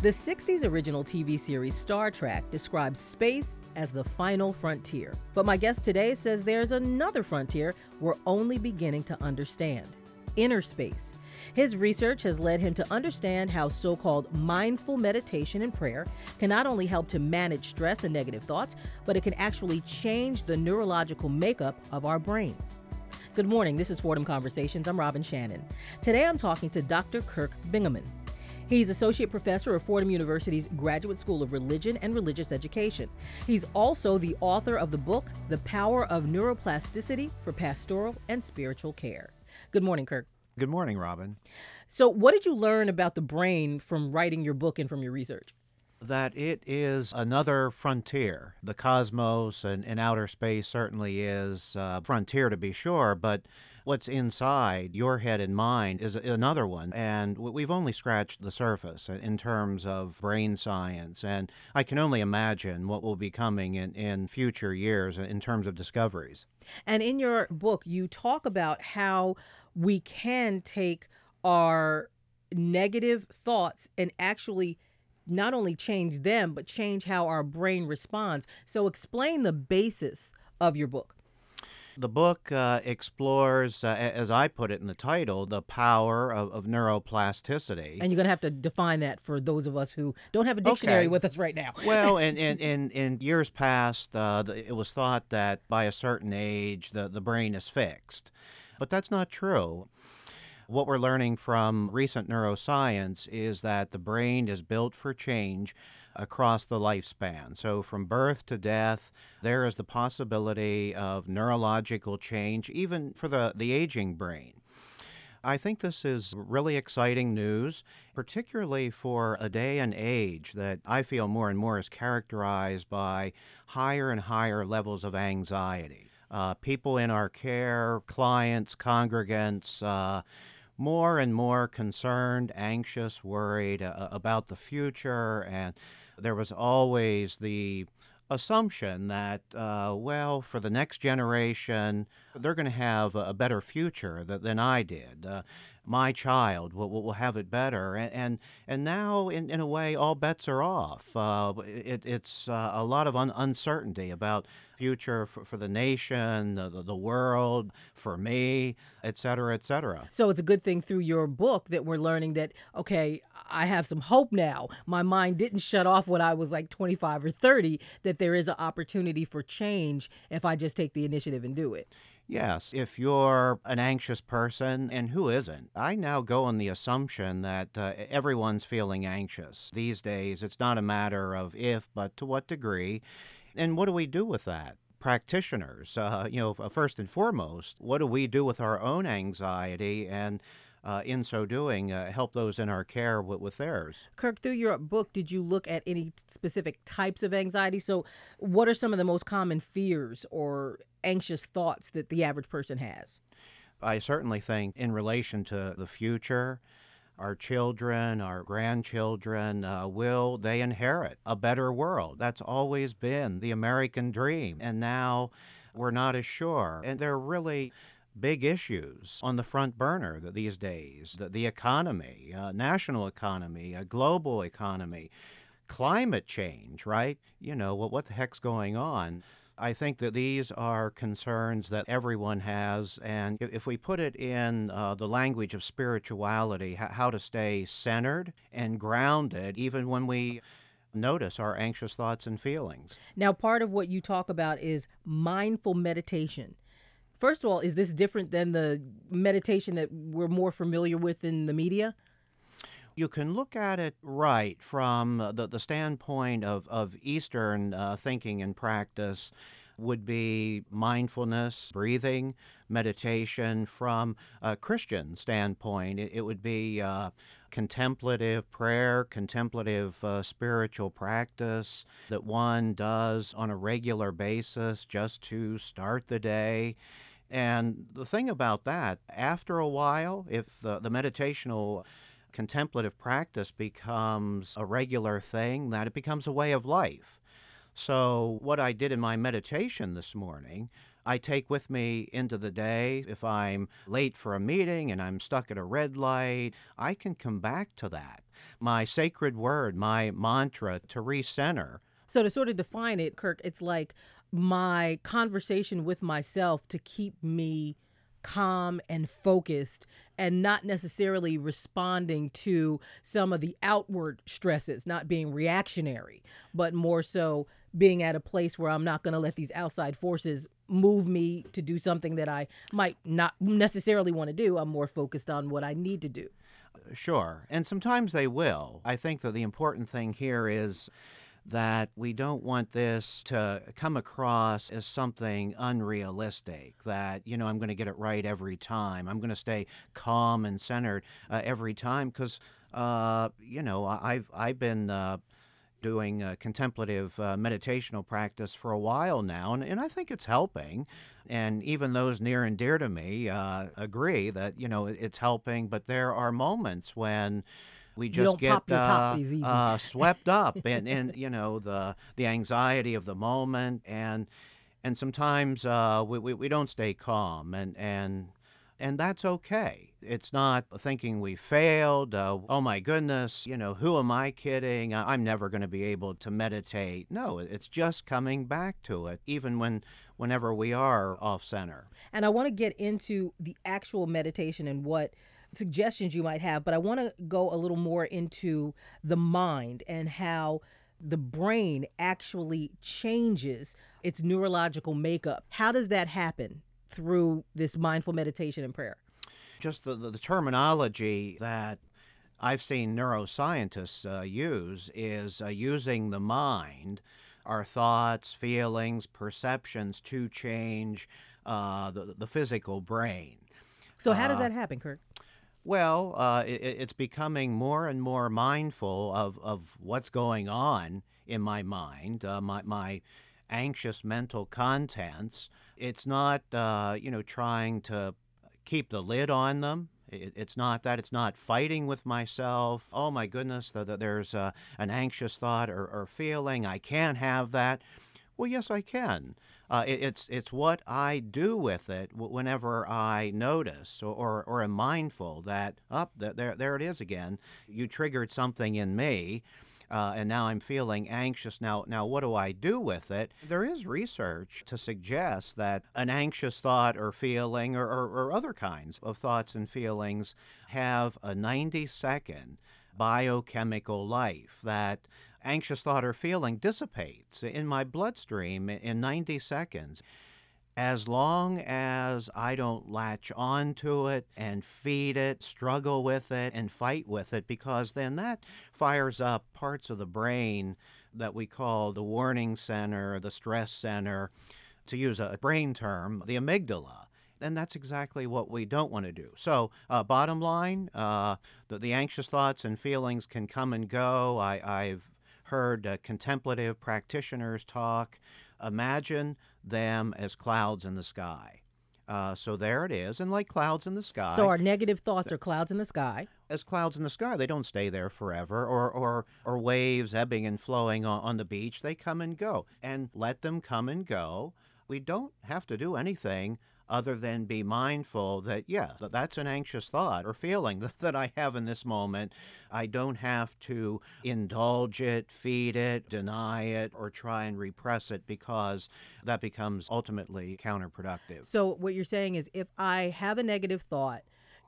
The 60s original TV series Star Trek describes space as the final frontier. But my guest today says there's another frontier we're only beginning to understand inner space. His research has led him to understand how so called mindful meditation and prayer can not only help to manage stress and negative thoughts, but it can actually change the neurological makeup of our brains. Good morning. This is Fordham Conversations. I'm Robin Shannon. Today I'm talking to Dr. Kirk Bingaman. He's Associate Professor of Fordham University's Graduate School of Religion and Religious Education. He's also the author of the book, The Power of Neuroplasticity for Pastoral and Spiritual Care. Good morning, Kirk. Good morning, Robin. So, what did you learn about the brain from writing your book and from your research? That it is another frontier. The cosmos and, and outer space certainly is a frontier to be sure, but what's inside your head and mind is another one. And we've only scratched the surface in terms of brain science. And I can only imagine what will be coming in, in future years in terms of discoveries. And in your book, you talk about how we can take our negative thoughts and actually not only change them, but change how our brain responds. So, explain the basis of your book. The book uh, explores, uh, as I put it in the title, the power of, of neuroplasticity. And you're going to have to define that for those of us who don't have a dictionary okay. with us right now. well, in, in, in, in years past, uh, it was thought that by a certain age, the, the brain is fixed. But that's not true. What we're learning from recent neuroscience is that the brain is built for change across the lifespan. So, from birth to death, there is the possibility of neurological change, even for the, the aging brain. I think this is really exciting news, particularly for a day and age that I feel more and more is characterized by higher and higher levels of anxiety. Uh, people in our care, clients, congregants, uh, more and more concerned, anxious, worried uh, about the future, and there was always the assumption that, uh, well, for the next generation, they're going to have a better future than I did. Uh, my child will, will have it better. And, and, and now, in, in a way, all bets are off. Uh, it, it's uh, a lot of un- uncertainty about future for, for the nation, the, the world, for me, et cetera, et cetera. So it's a good thing through your book that we're learning that, okay, I have some hope now. My mind didn't shut off when I was like 25 or 30, that there is an opportunity for change if I just take the initiative and do it. Yes, if you're an anxious person, and who isn't? I now go on the assumption that uh, everyone's feeling anxious. These days, it's not a matter of if, but to what degree. And what do we do with that? Practitioners, uh, you know, first and foremost, what do we do with our own anxiety and uh, in so doing, uh, help those in our care with, with, theirs. Kirk, through your book, did you look at any specific types of anxiety? So, what are some of the most common fears or anxious thoughts that the average person has? I certainly think, in relation to the future, our children, our grandchildren, uh, will they inherit a better world? That's always been the American dream. And now we're not as sure. And they're really big issues on the front burner these days the, the economy, uh, national economy, a global economy, climate change, right? You know, what, what the heck's going on? I think that these are concerns that everyone has, and if we put it in uh, the language of spirituality, how to stay centered and grounded, even when we notice our anxious thoughts and feelings. Now, part of what you talk about is mindful meditation. First of all, is this different than the meditation that we're more familiar with in the media? You can look at it right from the, the standpoint of, of Eastern uh, thinking and practice would be mindfulness, breathing, meditation. From a Christian standpoint, it, it would be uh, contemplative prayer, contemplative uh, spiritual practice that one does on a regular basis just to start the day. And the thing about that, after a while, if the, the meditational contemplative practice becomes a regular thing, that it becomes a way of life. So, what I did in my meditation this morning, I take with me into the day. If I'm late for a meeting and I'm stuck at a red light, I can come back to that. my sacred word, my mantra to recenter. So, to sort of define it, Kirk, it's like my conversation with myself to keep me calm and focused and not necessarily responding to some of the outward stresses, not being reactionary, but more so being at a place where I'm not going to let these outside forces move me to do something that I might not necessarily want to do. I'm more focused on what I need to do. Sure. And sometimes they will. I think that the important thing here is that we don't want this to come across as something unrealistic, that, you know, I'm going to get it right every time. I'm going to stay calm and centered uh, every time because, uh, you know, I've, I've been. Uh, doing contemplative uh, meditational practice for a while now, and, and I think it's helping. And even those near and dear to me uh, agree that, you know, it's helping, but there are moments when we just get uh, uh, swept up in, in you know the the anxiety of the moment and and sometimes uh, we, we, we don't stay calm and and and that's okay. It's not thinking we failed. Uh, oh my goodness, you know, who am I kidding? I'm never going to be able to meditate. No, it's just coming back to it, even when whenever we are off center. And I want to get into the actual meditation and what suggestions you might have, but I want to go a little more into the mind and how the brain actually changes its neurological makeup. How does that happen through this mindful meditation and prayer? Just the, the, the terminology that I've seen neuroscientists uh, use is uh, using the mind, our thoughts, feelings, perceptions to change uh, the, the physical brain. So, how does uh, that happen, Kirk? Well, uh, it, it's becoming more and more mindful of, of what's going on in my mind, uh, my, my anxious mental contents. It's not, uh, you know, trying to keep the lid on them. It, it's not that. It's not fighting with myself. Oh my goodness, that the, there's uh, an anxious thought or, or feeling. I can't have that. Well, yes, I can. Uh, it, it's it's what I do with it whenever I notice or, or, or am mindful that up oh, there there it is again. You triggered something in me. Uh, and now I'm feeling anxious. Now, now, what do I do with it? There is research to suggest that an anxious thought or feeling, or, or, or other kinds of thoughts and feelings, have a 90 second biochemical life. That anxious thought or feeling dissipates in my bloodstream in 90 seconds. As long as I don't latch onto it and feed it, struggle with it, and fight with it, because then that fires up parts of the brain that we call the warning center, the stress center, to use a brain term, the amygdala and that's exactly what we don't want to do. So, uh, bottom line, uh, the, the, anxious thoughts and feelings can come and go. I, have heard uh, contemplative practitioners talk. Imagine them as clouds in the sky. Uh, so there it is, and like clouds in the sky. So our negative thoughts are clouds in the sky. As clouds in the sky, they don't stay there forever, or or or waves ebbing and flowing on, on the beach. They come and go, and let them come and go. We don't have to do anything other than be mindful that, yeah, that's an anxious thought or feeling that I have in this moment. I don't have to indulge it, feed it, deny it, or try and repress it because that becomes ultimately counterproductive. So, what you're saying is if I have a negative thought,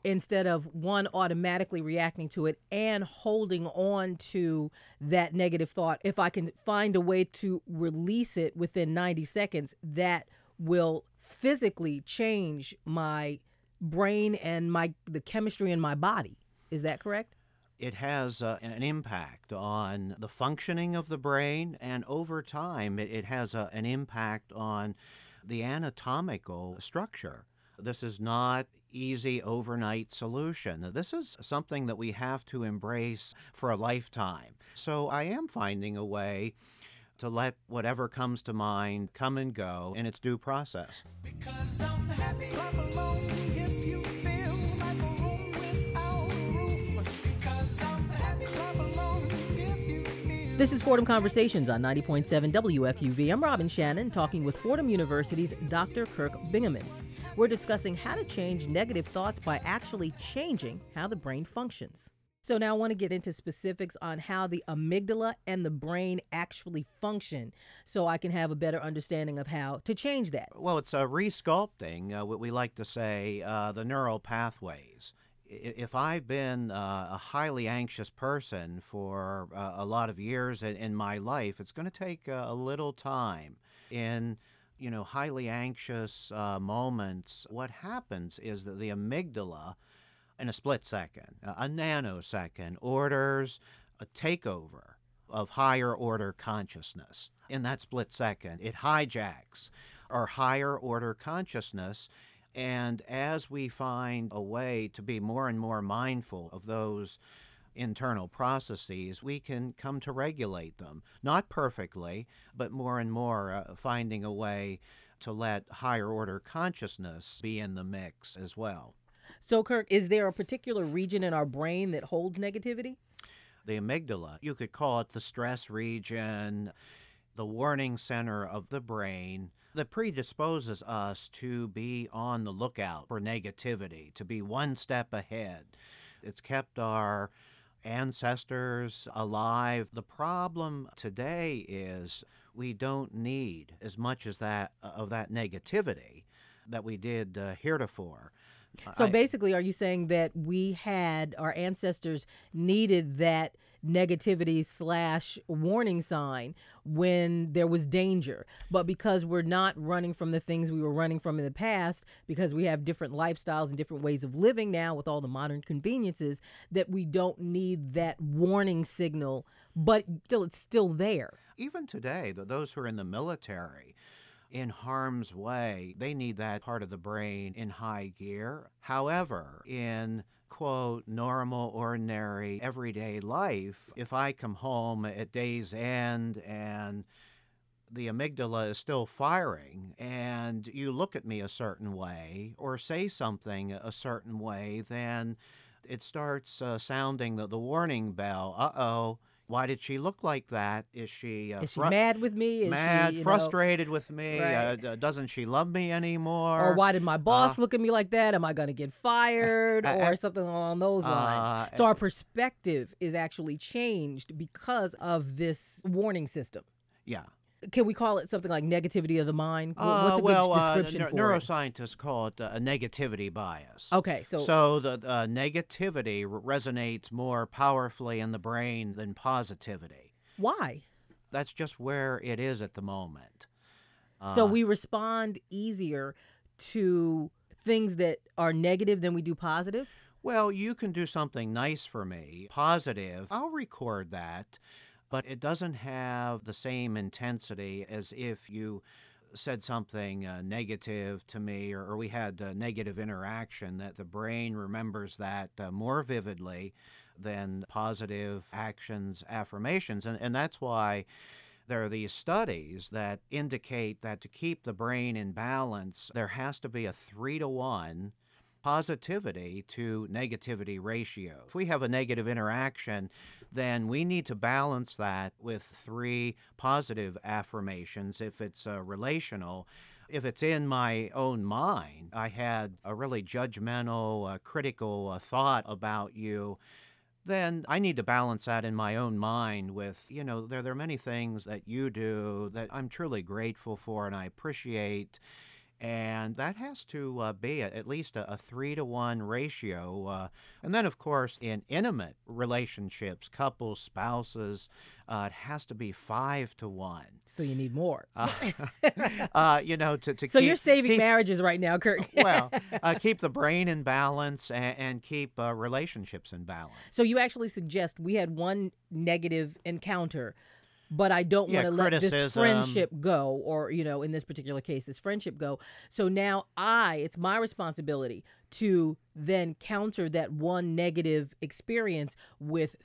instead of one automatically reacting to it and holding on to that negative thought, if I can find a way to release it within 90 seconds, that will physically change my brain and my the chemistry in my body. Is that correct? It has uh, an impact on the functioning of the brain, and over time, it, it has a, an impact on the anatomical structure. This is not easy overnight solution. This is something that we have to embrace for a lifetime. So I am finding a way to let whatever comes to mind come and go in its due process. This is Fordham Conversations on 90.7 WFUV. I'm Robin Shannon talking with Fordham University's Dr. Kirk Bingaman. We're discussing how to change negative thoughts by actually changing how the brain functions. So now I want to get into specifics on how the amygdala and the brain actually function so I can have a better understanding of how to change that. Well, it's a resculpting, uh, what we like to say, uh, the neural pathways. If I've been uh, a highly anxious person for uh, a lot of years in, in my life, it's going to take uh, a little time. In you know highly anxious uh, moments, what happens is that the amygdala in a split second, a nanosecond, orders a takeover of higher order consciousness. In that split second, it hijacks our higher order consciousness. And as we find a way to be more and more mindful of those internal processes, we can come to regulate them. Not perfectly, but more and more uh, finding a way to let higher order consciousness be in the mix as well. So, Kirk, is there a particular region in our brain that holds negativity? The amygdala. You could call it the stress region, the warning center of the brain that predisposes us to be on the lookout for negativity, to be one step ahead. It's kept our ancestors alive. The problem today is we don't need as much as that of that negativity that we did uh, heretofore. So I, basically, are you saying that we had our ancestors needed that negativity slash warning sign when there was danger, but because we're not running from the things we were running from in the past, because we have different lifestyles and different ways of living now with all the modern conveniences, that we don't need that warning signal, but still it's still there. Even today, those who are in the military in harm's way, they need that part of the brain in high gear. However, in quote, normal, ordinary, everyday life, if I come home at day's end and the amygdala is still firing and you look at me a certain way or say something a certain way, then it starts uh, sounding the, the warning bell. Uh oh, why did she look like that? Is she uh, is she fr- mad with me? Is mad, she, frustrated know, with me? right. Uh, doesn't she love me anymore? Or why did my boss uh, look at me like that? Am I going to get fired or something along those lines? so our perspective is actually changed because of this warning system. Yeah can we call it something like negativity of the mind? What's a uh, well, good description uh, for neuroscientists it? call it a negativity bias. Okay, so so the uh, negativity resonates more powerfully in the brain than positivity. Why? That's just where it is at the moment. so uh, we respond easier to things that are negative than we do positive. Well, you can do something nice for me, positive. I'll record that but it doesn't have the same intensity as if you said something uh, negative to me or, or we had a negative interaction that the brain remembers that uh, more vividly than positive actions affirmations and, and that's why there are these studies that indicate that to keep the brain in balance there has to be a three to one positivity to negativity ratio. If we have a negative interaction, then we need to balance that with three positive affirmations if it's uh, relational. If it's in my own mind, I had a really judgmental, uh, critical uh, thought about you then I need to balance that in my own mind with, you know, there, there are many things that you do that I'm truly grateful for and I appreciate and that has to uh, be at least a, a, three to one ratio. Uh, and then, of course, in intimate relationships, couples, spouses, uh, it has to be five to one. So you need more. Uh, uh, you know, to, to so keep, you're saving keep, marriages right now, Kirk. well, uh, keep the brain in balance and, and keep relationships in balance. So you actually suggest we had one negative encounter but I don't yeah, want to let this friendship go, or, you know, in this particular case, this friendship go. So now I, it's my responsibility to then counter that one negative experience with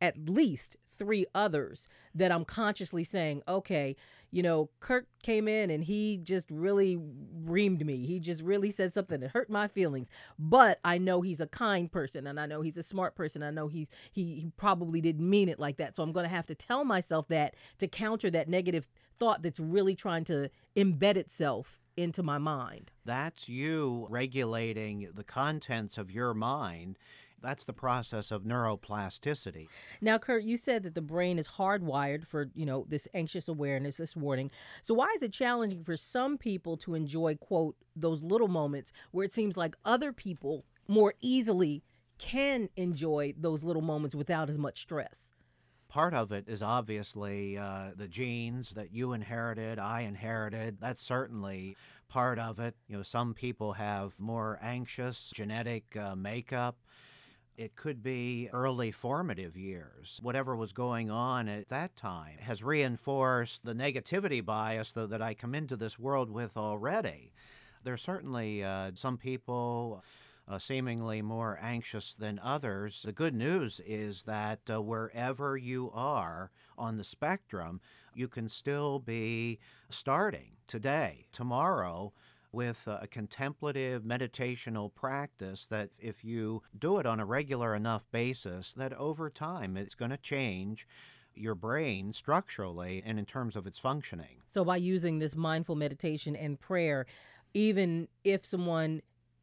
at least three others that I'm consciously saying, okay, you know, Kirk came in and he just really reamed me. He just really said something that hurt my feelings. But I know he's a kind person and I know he's a smart person. I know he's he, he probably didn't mean it like that. So I'm going to have to tell myself that to counter that negative thought that's really trying to embed itself into my mind. That's you regulating the contents of your mind That's the process of neuroplasticity. Now, Kirk, you said that the brain is hardwired for, you know, this anxious awareness, this warning. So why is it challenging for some people to enjoy, quote, those little moments where it seems like other people more easily can enjoy those little moments without as much stress? Part of it is obviously uh, the genes that you inherited, I inherited. That's certainly part of it. You know, some people have more anxious genetic uh, makeup. It could be early formative years. Whatever was going on at that time has reinforced the negativity bias that, that I come into this world with already. There are certainly uh, some people uh, seemingly more anxious than others. The good news is that uh, wherever you are on the spectrum, you can still be starting today, tomorrow, with a contemplative meditational practice that if you do it on a regular enough basis that over time it's going to change your brain structurally and in terms of its functioning. So by using this mindful meditation and prayer, even if someone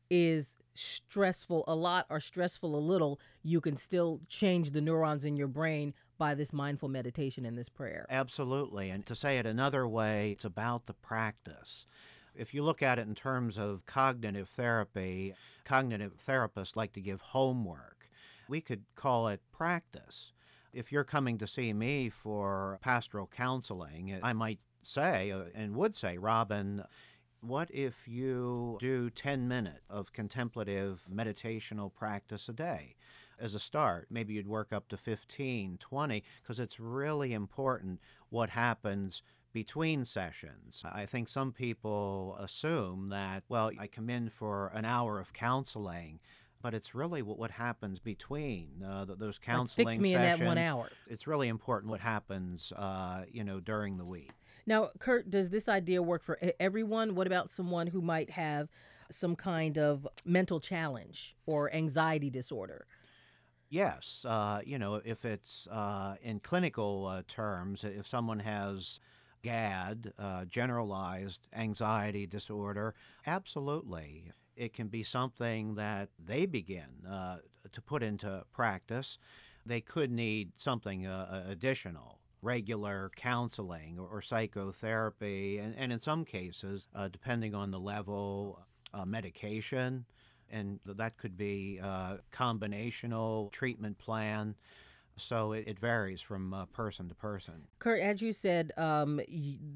is stressful a lot or stressful a little, you can still change the neurons in your brain by this mindful meditation and this prayer. Absolutely. And to say it another way, it's about the practice. If you look at it in terms of cognitive therapy, cognitive therapists like to give homework. We could call it practice. If you're coming to see me for pastoral counseling, I might say uh, and would say, Robin, what if you do 10 minutes of contemplative meditational practice a day? As a start, maybe you'd work up to 15, 20, because it's really important what happens between sessions. I think some people assume that, well, I come in for an hour of counseling, but it's really what, what happens between uh, those counseling like fix me sessions. in that one hour. It's really important what happens, uh, you know, during the week. Now, Kirk, does this idea work for everyone? What about someone who might have some kind of mental challenge or anxiety disorder? Yes. Uh, you know, if it's uh, in clinical uh, terms, if someone has GAD, uh, generalized anxiety disorder, absolutely. It can be something that they begin uh, to put into practice. They could need something uh, additional regular counseling or, or psychotherapy, and, and, in some cases, uh, depending on the level, uh, medication, and that could be a uh, combinational treatment plan. So it, it varies from uh, person to person. Kirk, as you said, um,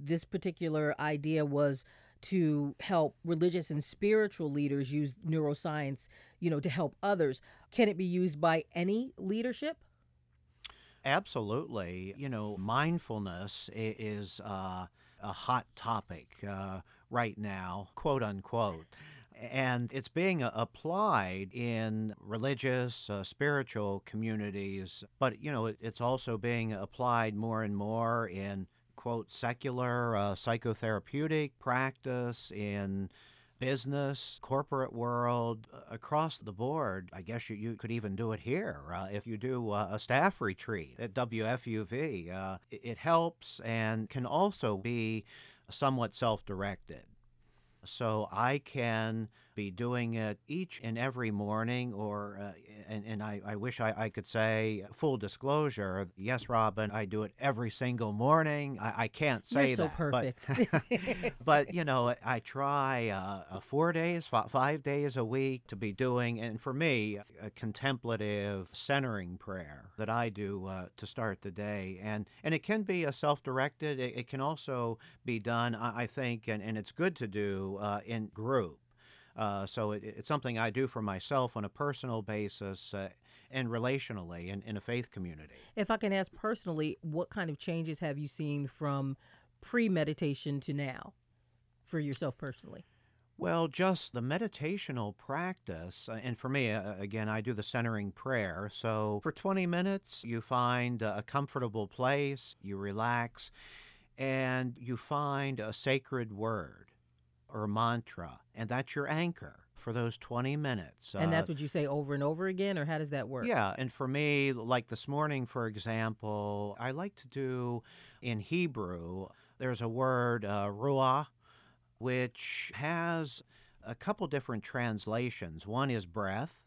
this particular idea was to help religious and spiritual leaders use neuroscience, you know, to help others. Can it be used by any leadership? Absolutely. You know, mindfulness is uh, a hot topic uh, right now, quote unquote. And it's being applied in religious, uh, spiritual communities, but you know, it's also being applied more and more in quote secular uh, psychotherapeutic practice in business, corporate world, uh, across the board. I guess you, you could even do it here uh, if you do uh, a staff retreat at WFUV. Uh, it, it helps and can also be somewhat self directed. So I can be doing it each and every morning, or uh, and, and I, I wish I, I could say full disclosure. Yes, Robin, I do it every single morning. I, I can't say You're so that, perfect. but but you know I try uh, four days, five days a week to be doing, and for me, a contemplative centering prayer that I do uh, to start the day, and and it can be a self-directed. It, it can also be done, I, I think, and, and it's good to do uh, in group. Uh, so it, it's something I do for myself on a personal basis uh, and relationally in, in a faith community. If I can ask personally, what kind of changes have you seen from pre meditation to now for yourself personally? Well, just the meditational practice. Uh, and for me, uh, again, I do the centering prayer. So for 20 minutes, you find a comfortable place, you relax, and you find a sacred word or mantra, and that's your anchor for those 20 minutes. And uh, that's what you say over and over again, or how does that work? Yeah, and for me, like this morning, for example, I like to do in Hebrew, there's a word, uh, ruah, which has a couple different translations. One is breath,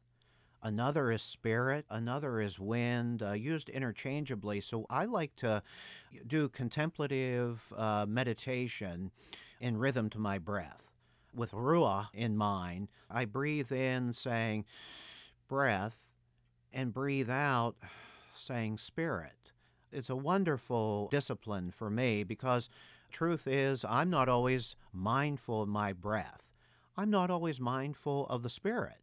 another is spirit, another is wind, uh, used interchangeably. So I like to do contemplative uh, meditation in rhythm to my breath. With Ruah in mind, I breathe in saying breath and breathe out saying spirit. It's a wonderful discipline for me because truth is, I'm not always mindful of my breath. I'm not always mindful of the spirit.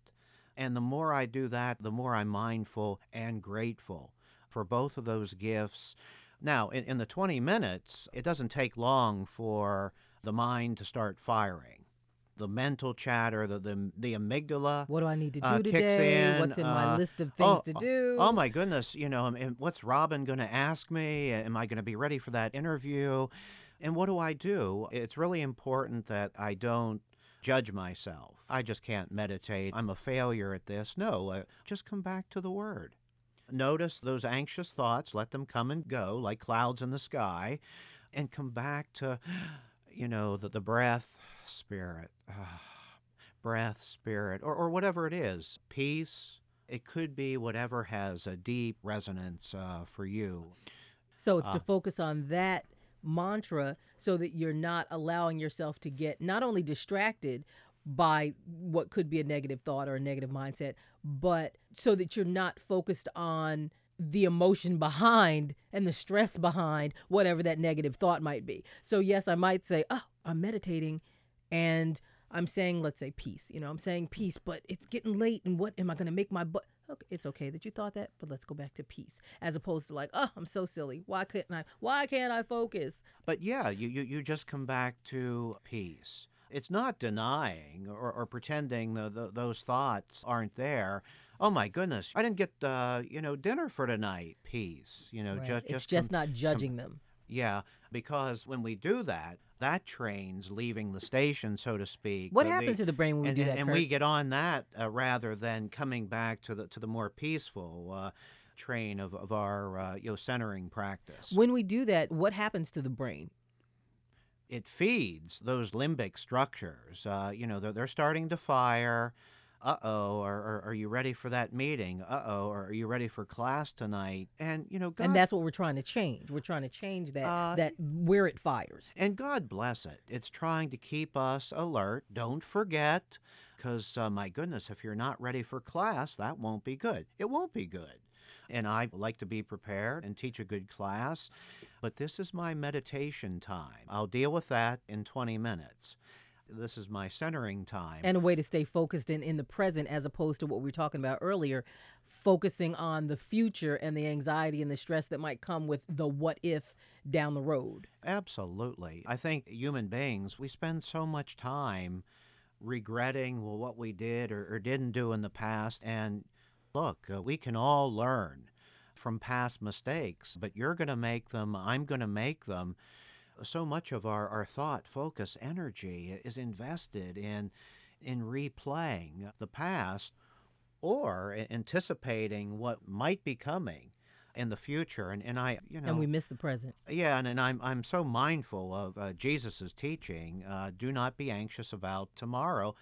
And the more I do that, the more I'm mindful and grateful for both of those gifts. Now, in, in the 20 minutes, it doesn't take long for the mind to start firing the mental chatter, the the, the amygdala. What do I need to do uh, today? In, What's in uh, my list of things oh, to do? Oh my goodness! You know, what's Robin going to ask me? Am I going to be ready for that interview? And what do I do? It's really important that I don't judge myself. I just can't meditate. I'm a failure at this. No, uh, just come back to the Word. Notice those anxious thoughts, let them come and go like clouds in the sky, and come back to, you know, the, the breath, spirit, uh, breath, spirit, or, or whatever it is. Peace. It could be whatever has a deep resonance uh, for you. So it's to focus on that mantra so that you're not allowing yourself to get not only distracted by what could be a negative thought or a negative mindset, but so that you're not focused on the emotion behind and the stress behind whatever that negative thought might be. So, yes, I might say, Oh, I'm meditating and I'm saying, let's say peace. You know, I'm saying peace, but it's getting late and what am I going to make my butt? Okay, it's okay that you thought that, but let's go back to peace, as opposed to like, oh, I'm so silly. Why couldn't I? Why can't I focus? But yeah, you you, you just come back to peace. It's not denying or, or pretending the, the, those thoughts aren't there. Oh my goodness, I didn't get uh, you know dinner for tonight. Peace, you know, Right. just it's just just com- not judging them. yeah, because when we do that, that train's leaving the station, so to speak. What the- happens to the brain when we and, do that? and Kirk? we get on that uh, rather than coming back to the to the more peaceful uh, train of, of our uh, you know centering practice. when we do that, what happens to the brain? it feeds those limbic structures. Uh, you know, they're, they're starting to fire. Uh oh, or, are, you ready for that meeting? Uh oh, or are you ready for class tonight? And, you know, God. and that's what we're trying to change. We're trying to change that Uh, that where it fires. and God bless it. It's trying to keep us alert. Don't forget, because uh, my goodness, if you're not ready for class, that won't be good. It won't be good. And I like to be prepared and teach a good class, but this is my meditation time. I'll deal with that in 20 minutes. This is my centering time. and a way to stay focused and in the present as opposed to what we were talking about earlier focusing on the future and the anxiety and the stress that might come with the what if down the road Absolutely. I think human beings, we spend so much time regretting well, what we did or, or didn't do in the past. And look, uh, we can all learn from past mistakes, but you're going to make them, I'm going to make them. So much of our, our thought, focus, energy is invested in, in replaying the past or anticipating what might be coming in the future. And, and I, you know, and we miss the present yeah, and, and I'm I'm so mindful of uh, Jesus' teaching. Uh, do not be anxious about tomorrow.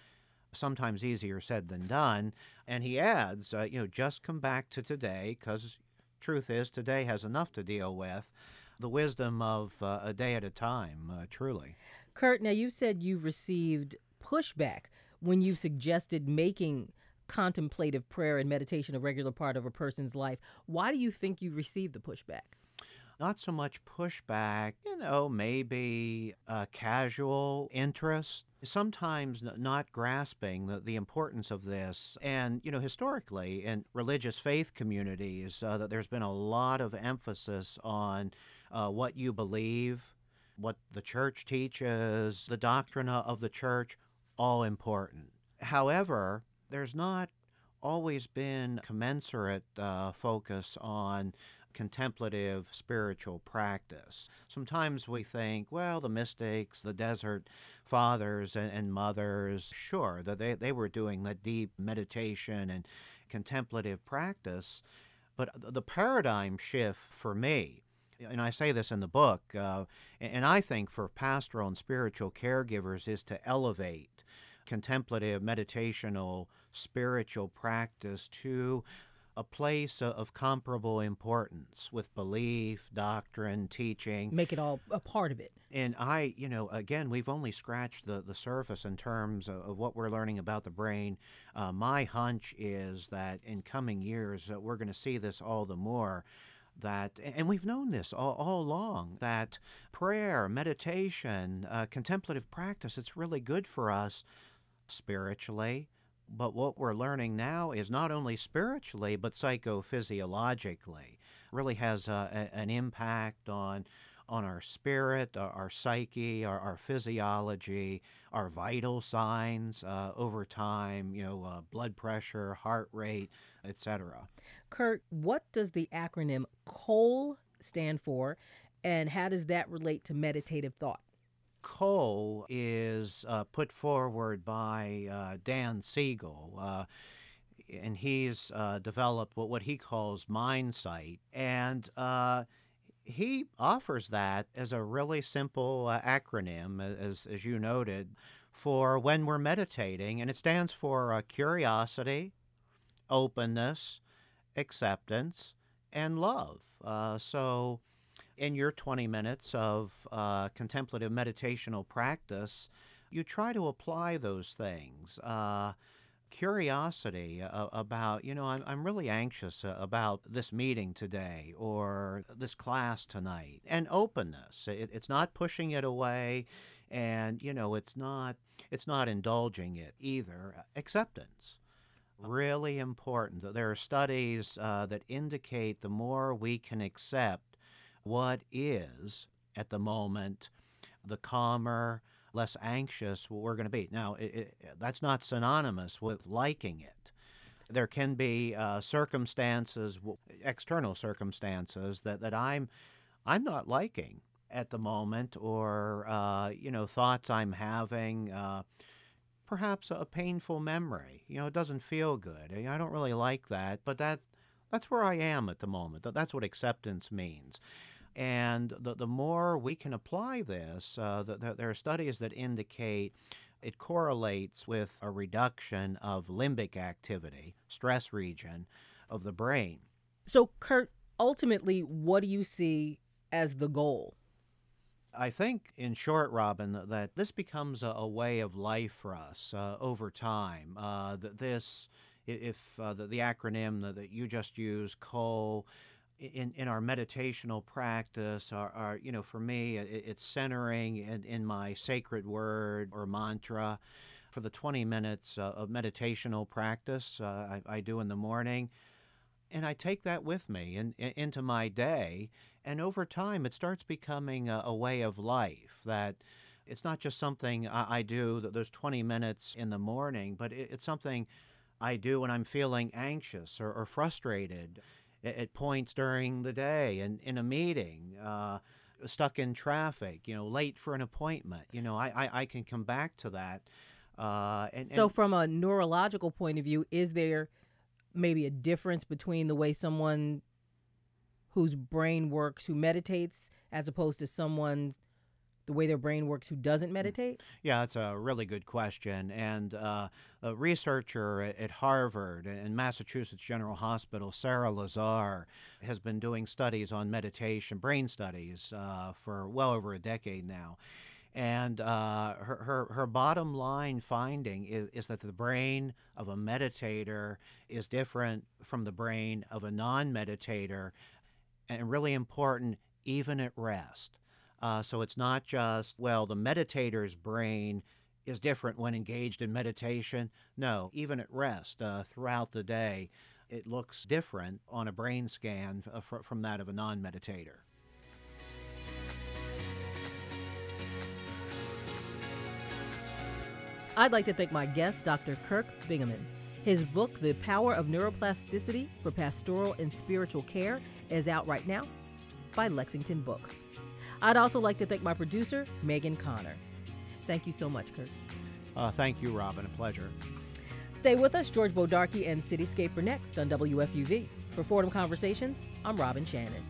Sometimes easier said than done. And he adds, uh, you know, just come back to today, because truth is today has enough to deal with. The wisdom of uh, a day at a time, uh, truly. kirk now you said you've received pushback when you suggested making contemplative prayer and meditation a regular part of a person's life why do you think you received the pushback not so much pushback, you know, maybe a casual interest, sometimes not grasping the, the importance of this. And, you know, historically in religious faith communities, uh, that there's been a lot of emphasis on uh, what you believe, what the church teaches, the doctrine of the church, all important. However, there's not always been commensurate uh, focus on contemplative spiritual practice. Sometimes we think, well, the mystics, the desert fathers and, and mothers, sure, that they, they were doing that deep meditation and contemplative practice. But the paradigm shift for me, and I say this in the book, uh, and I think for pastoral and spiritual caregivers, is to elevate contemplative meditational spiritual practice to a place of comparable importance with belief, doctrine, teaching. Make it all a part of it. And I, you know, again, we've only scratched the, the surface in terms of, of what we're learning about the brain. Uh, my hunch is that in coming years, uh, we're going to see this all the more that, and we've known this all, all along, that prayer, meditation, uh, contemplative practice, it's really good for us spiritually. But what we're learning now is not only spiritually, but psychophysiologically, really has a, a, an impact on on our spirit, our, our psyche, our, our, physiology, our vital signs uh, over time, you know, uh, blood pressure, heart rate, etc. Kirk, what does the acronym COAL stand for, and how does that relate to meditative thought? COAL is uh, put forward by uh, Dan Siegel, uh, and he's uh, developed what, what he calls mind sight. And uh, he offers that as a really simple uh, acronym, as, as you noted, for when we're meditating, and it stands for uh, curiosity, openness, acceptance, and love. Uh, so, in your 20 minutes of uh, contemplative meditational practice, you try to apply those things. Curiosity uh, about, you know, I'm, I'm really anxious uh, about this meeting today or this class tonight, and openness. It, it's not pushing it away, and you know, it's not it's not indulging it either. Acceptance. Really important. There are studies uh, that indicate the more we can accept what is at the moment, the calmer, less anxious we're going to be. Now, it, it, that's not synonymous with liking it. There can be uh, circumstances, external circumstances that, that I'm, I'm not liking at the moment, or uh, you know, thoughts I'm having. Uh, perhaps a painful memory. You know, it doesn't feel good. I don't really like that, but that that's where I am at the moment. That's what acceptance means. And the, the more we can apply this, uh, the, the, there are studies that indicate it correlates with a reduction of limbic activity, stress region of the brain. So, Kirk, ultimately, what do you see as the goal? I think, in short, Robin, that this becomes a, a way of life for us uh, over time. Uh, that this, if uh, the, the, acronym that, that, you just used, COAL, in, in our meditational practice, our, our you know, for me, it, it's centering in, in my sacred word or mantra. For the 20 minutes uh, of meditational practice uh, I, I, do in the morning, and I take that with me in, in, into my day. And over time, it starts becoming a, a way of life that it's not just something I, I do that there's 20 minutes in the morning, but it, it's something I do when I'm feeling anxious or, or frustrated at points during the day and in a meeting, uh, stuck in traffic, you know, late for an appointment. You know, I, I, I can come back to that. Uh, and, so, and, from a neurological point of view, is there maybe a difference between the way someone whose brain works who meditates as opposed to someone the way their brain works who doesn't mm. meditate? Yeah, that's a really good question. And uh, a researcher at Harvard and Massachusetts General Hospital, Sarah Lazar, has been doing studies on meditation, brain studies, uh, for well over a decade now. And uh, her, her, her bottom line finding is, is that the brain of a meditator is different from the brain of a non meditator, and really important, even at rest. Uh, so it's not just, well, the meditator's brain is different when engaged in meditation. No, even at rest uh, throughout the day, it looks different on a brain scan uh, fr- from that of a non meditator. I'd like to thank my guest, Dr. Kirk Bingaman. His book, The Power of Neuroplasticity for Pastoral and Spiritual Care, is out right now by Lexington Books. I'd also like to thank my producer, Megan Connor. Thank you so much, Kirk. Uh, thank you, Robin. A pleasure. Stay with us. George Bodarky and Cityscape are next on WFUV. For Fordham Conversations, I'm Robin Shannon.